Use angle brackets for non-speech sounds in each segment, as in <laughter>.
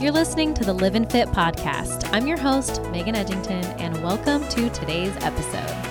You're listening to the Live and Fit podcast. I'm your host, Megan Edgington, and welcome to today's episode.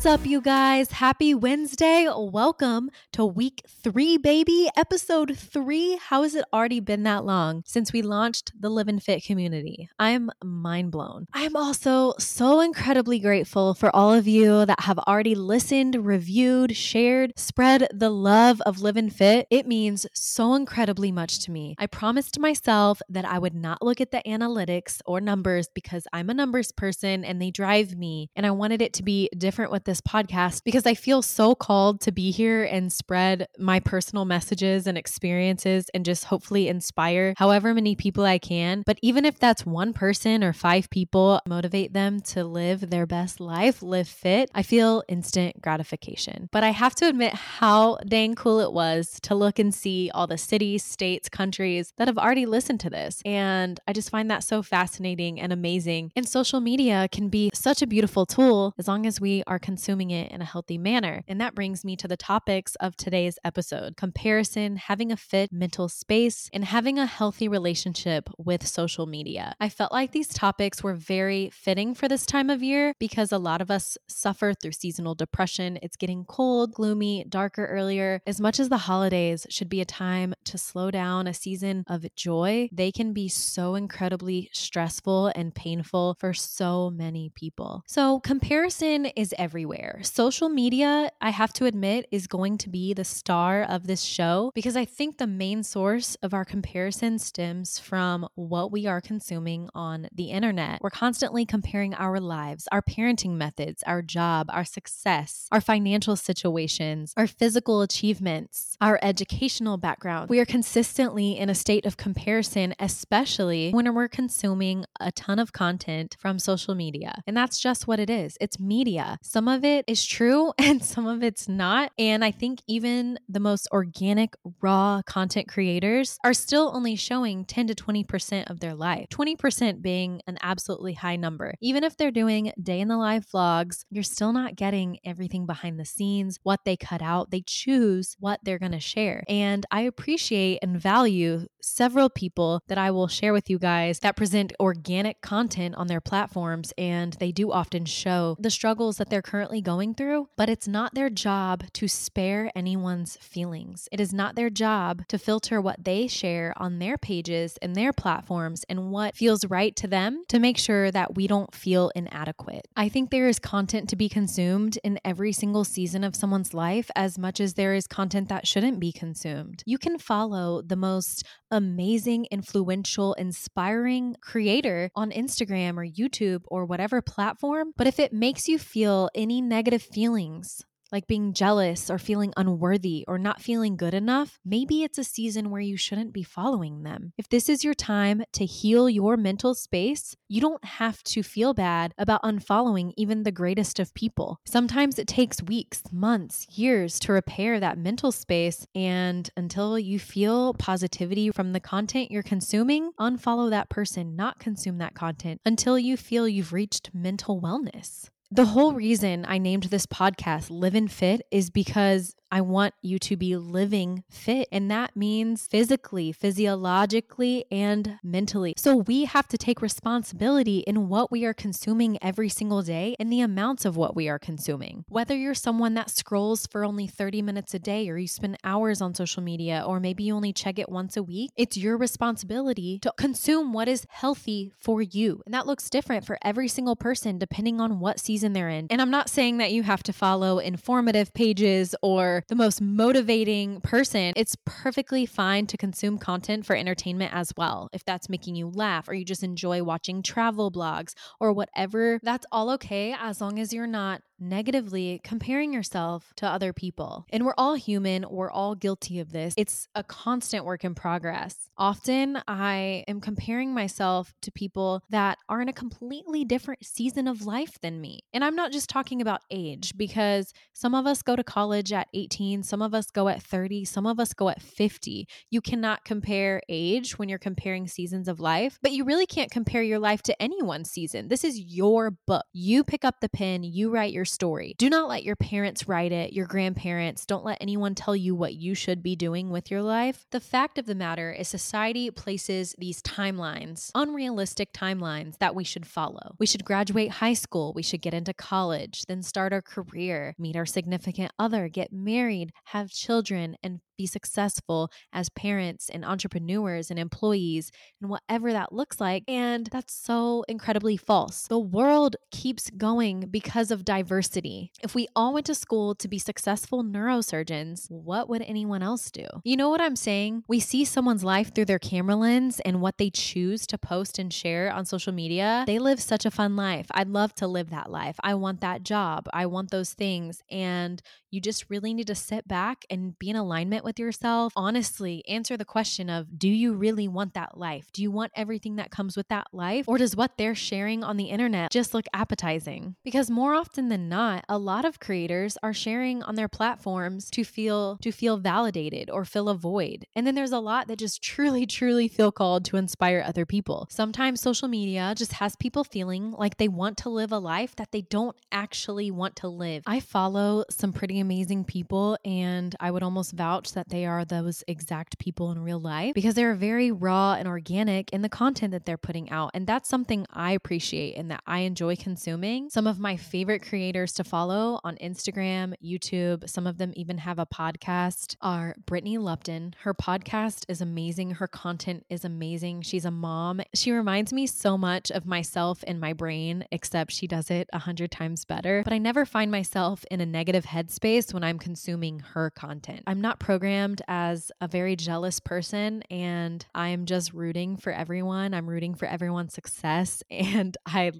What's up, you guys? Happy Wednesday. Welcome to week three, baby. Episode three. How has it already been that long since we launched the Live and Fit community? I'm mind blown. I am also so incredibly grateful for all of you that have already listened, reviewed, shared, spread the love of Live and Fit. It means so incredibly much to me. I promised myself that I would not look at the analytics or numbers because I'm a numbers person and they drive me. And I wanted it to be different with this podcast because I feel so called to be here and spread my personal messages and experiences and just hopefully inspire however many people I can. But even if that's one person or five people, motivate them to live their best life, live fit, I feel instant gratification. But I have to admit how dang cool it was to look and see all the cities, states, countries that have already listened to this. And I just find that so fascinating and amazing. And social media can be such a beautiful tool as long as we are consuming it in a healthy manner. And that brings me to the topics of today's episode comparison, having a fit mental space, and having a healthy relationship with social media. I felt like these topics were very fitting for this time of year because a lot of us suffer through seasonal depression. It's getting cold, gloomy, darker earlier. As much as the holidays should be a time to slow down, a season of joy, they can be so incredibly stressful and painful for so many people. So, comparison is everything everywhere. Social media, I have to admit, is going to be the star of this show because I think the main source of our comparison stems from what we are consuming on the internet. We're constantly comparing our lives, our parenting methods, our job, our success, our financial situations, our physical achievements, our educational background. We are consistently in a state of comparison, especially when we're consuming a ton of content from social media. And that's just what it is it's media. Some of it is true <laughs> and some of it's not. And I think even the most organic, raw content creators are still only showing 10 to 20% of their life, 20% being an absolutely high number. Even if they're doing day in the life vlogs, you're still not getting everything behind the scenes, what they cut out. They choose what they're going to share. And I appreciate and value several people that I will share with you guys that present organic content on their platforms. And they do often show the struggles that they're currently currently going through, but it's not their job to spare anyone's feelings. It is not their job to filter what they share on their pages and their platforms and what feels right to them to make sure that we don't feel inadequate. I think there is content to be consumed in every single season of someone's life as much as there is content that shouldn't be consumed. You can follow the most amazing, influential, inspiring creator on Instagram or YouTube or whatever platform, but if it makes you feel any negative feelings like being jealous or feeling unworthy or not feeling good enough, maybe it's a season where you shouldn't be following them. If this is your time to heal your mental space, you don't have to feel bad about unfollowing even the greatest of people. Sometimes it takes weeks, months, years to repair that mental space. And until you feel positivity from the content you're consuming, unfollow that person, not consume that content until you feel you've reached mental wellness. The whole reason I named this podcast Live and Fit is because I want you to be living fit. And that means physically, physiologically, and mentally. So we have to take responsibility in what we are consuming every single day and the amounts of what we are consuming. Whether you're someone that scrolls for only 30 minutes a day, or you spend hours on social media, or maybe you only check it once a week, it's your responsibility to consume what is healthy for you. And that looks different for every single person depending on what season they're in. And I'm not saying that you have to follow informative pages or the most motivating person, it's perfectly fine to consume content for entertainment as well. If that's making you laugh or you just enjoy watching travel blogs or whatever, that's all okay as long as you're not negatively comparing yourself to other people. And we're all human, we're all guilty of this. It's a constant work in progress. Often I am comparing myself to people that are in a completely different season of life than me. And I'm not just talking about age because some of us go to college at 18, some of us go at 30, some of us go at 50. You cannot compare age when you're comparing seasons of life, but you really can't compare your life to anyone's season. This is your book. You pick up the pen, you write your story. Do not let your parents write it, your grandparents. Don't let anyone tell you what you should be doing with your life. The fact of the matter is, society places these timelines, unrealistic timelines that we should follow. We should graduate high school, we should get into college, then start our career, meet our significant other, get married, have children, and be successful as parents and entrepreneurs and employees and whatever that looks like. And that's so incredibly false. The world keeps going because of diversity. If we all went to school to be successful neurosurgeons, what would anyone else do? You know what I'm saying? We see someone's life through their camera lens and what they choose to post and share on social media. They live such a fun life. I'd love to live that life. I want that job. I want those things. And you just really need to sit back and be in alignment with yourself. Honestly, answer the question of do you really want that life? Do you want everything that comes with that life? Or does what they're sharing on the internet just look appetizing? Because more often than not, a lot of creators are sharing on their platforms to feel to feel validated or fill a void. And then there's a lot that just truly <laughs> truly feel called to inspire other people. Sometimes social media just has people feeling like they want to live a life that they don't actually want to live. I follow some pretty amazing people, and I would almost vouch that they are those exact people in real life because they're very raw and organic in the content that they're putting out. And that's something I appreciate and that I enjoy consuming. Some of my favorite creators to follow on Instagram, YouTube, some of them even have a podcast, are Brittany Lupton. Her podcast is amazing. Her content is amazing. She's a mom. She reminds me so much of myself in my brain, except she does it a hundred times better. But I never find myself in a negative headspace when I'm consuming her content. I'm not programmed as a very jealous person and I'm just rooting for everyone. I'm rooting for everyone's success <laughs> and I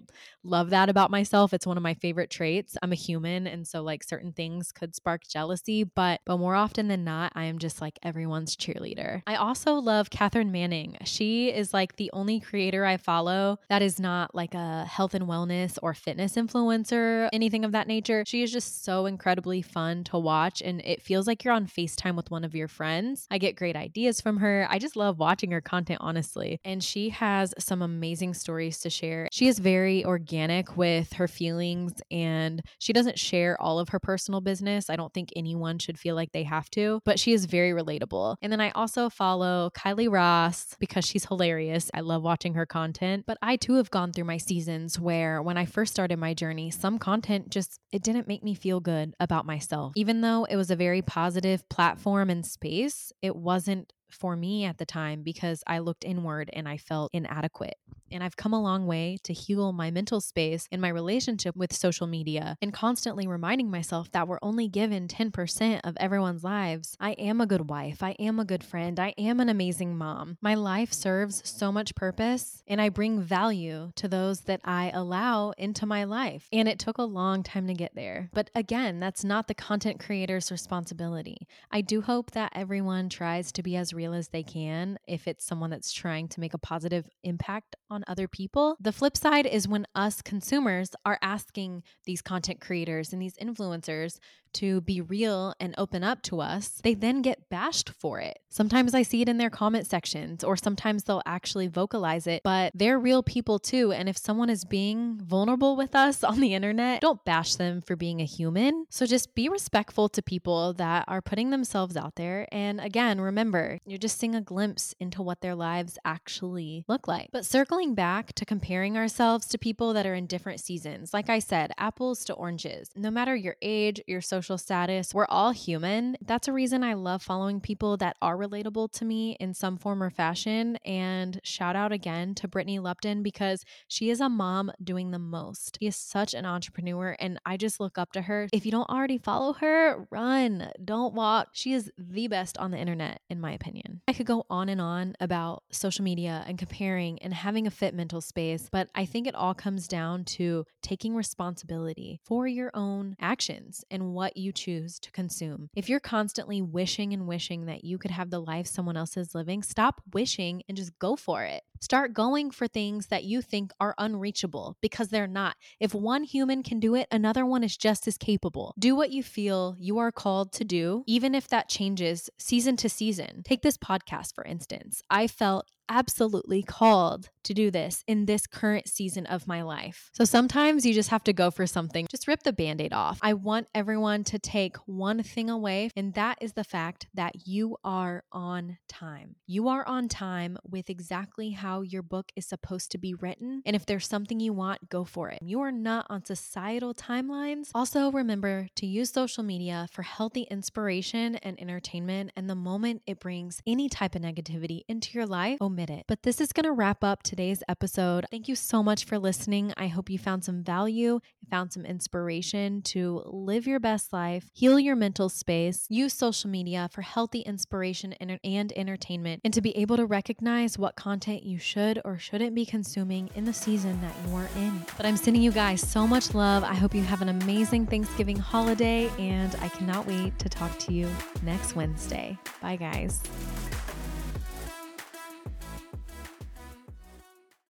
love that about myself. It's one of my favorite traits. I'm a human and so like certain things could spark jealousy, but but more often than not, I am just like everyone's cheerleader. I also love Katherine Manning. She is like the only creator I follow that is not like a health and wellness or fitness influencer, anything of that nature. She is just so incredibly fun to watch and it feels like you're on FaceTime with one of your friends. I get great ideas from her. I just love watching her content, honestly. And she has some amazing stories to share. She is very organic with her feelings and she doesn't share all of her personal business. I don't think anyone should feel like they have to, but she is very relatable. And then I also follow Kylie Ross because she's hilarious. I love watching her content, but I too have gone through my seasons where when I first started my journey, some content just it didn't make me feel good about myself. Even though it was a very positive platform and space, it wasn't for me at the time because I looked inward and I felt inadequate. And I've come a long way to heal my mental space in my relationship with social media and constantly reminding myself that we're only given 10% of everyone's lives. I am a good wife. I am a good friend. I am an amazing mom. My life serves so much purpose and I bring value to those that I allow into my life. And it took a long time to get there. But again, that's not the content creator's responsibility. I do hope that everyone tries to be as real as they can if it's someone that's trying to make a positive impact on other people. The flip side is when us consumers are asking these content creators and these influencers to be real and open up to us, they then get bashed for it. Sometimes I see it in their comment sections, or sometimes they'll actually vocalize it, but they're real people too. And if someone is being vulnerable with us <laughs> on the internet, don't bash them for being a human. So just be respectful to people that are putting themselves out there. And again, remember, you're just seeing a glimpse into what their lives actually look like. But circling back to comparing ourselves to people that are in different seasons, like I said, apples to oranges, no matter your age, your social status. We're all human. That's a reason I love following people that are relatable to me in some form or fashion. And shout out again to Brittany Lupton because she is a mom doing the most. She is such an entrepreneur, and I just look up to her. If you don't already follow her, run, don't walk. She is the best on the internet, in my opinion. I could go on and on about social media and comparing and having a fit mental space, but I think it all comes down to taking responsibility for your own actions and what you choose to consume. If you're constantly wishing and wishing that you could have the life someone else is living, stop wishing and just go for it. Start going for things that you think are unreachable because they're not. If one human can do it, another one is just as capable. Do what you feel you are called to do, even if that changes season to season. Take this podcast, for instance. I felt absolutely called to do this in this current season of my life. So sometimes you just have to go for something. Just rip the band aid off. I want everyone to take one thing away, and that is the fact that you are on time. You are on time with exactly how your book is supposed to be written. And if there's something you want, go for it. You are not on societal timelines. Also, remember to use social media for healthy inspiration and entertainment. And the moment it brings any type of negativity into your life, omit But this is going to wrap up today's episode. Thank you so much for listening. I hope you found some value, found some inspiration to live your best life, heal your mental space, use social media for healthy inspiration and, and entertainment, and to be able to recognize what content you should or shouldn't be consuming in the season that you are in. But I'm sending you guys so much love. I hope you have an amazing Thanksgiving holiday, and I cannot wait to talk to you next Wednesday. Bye, guys.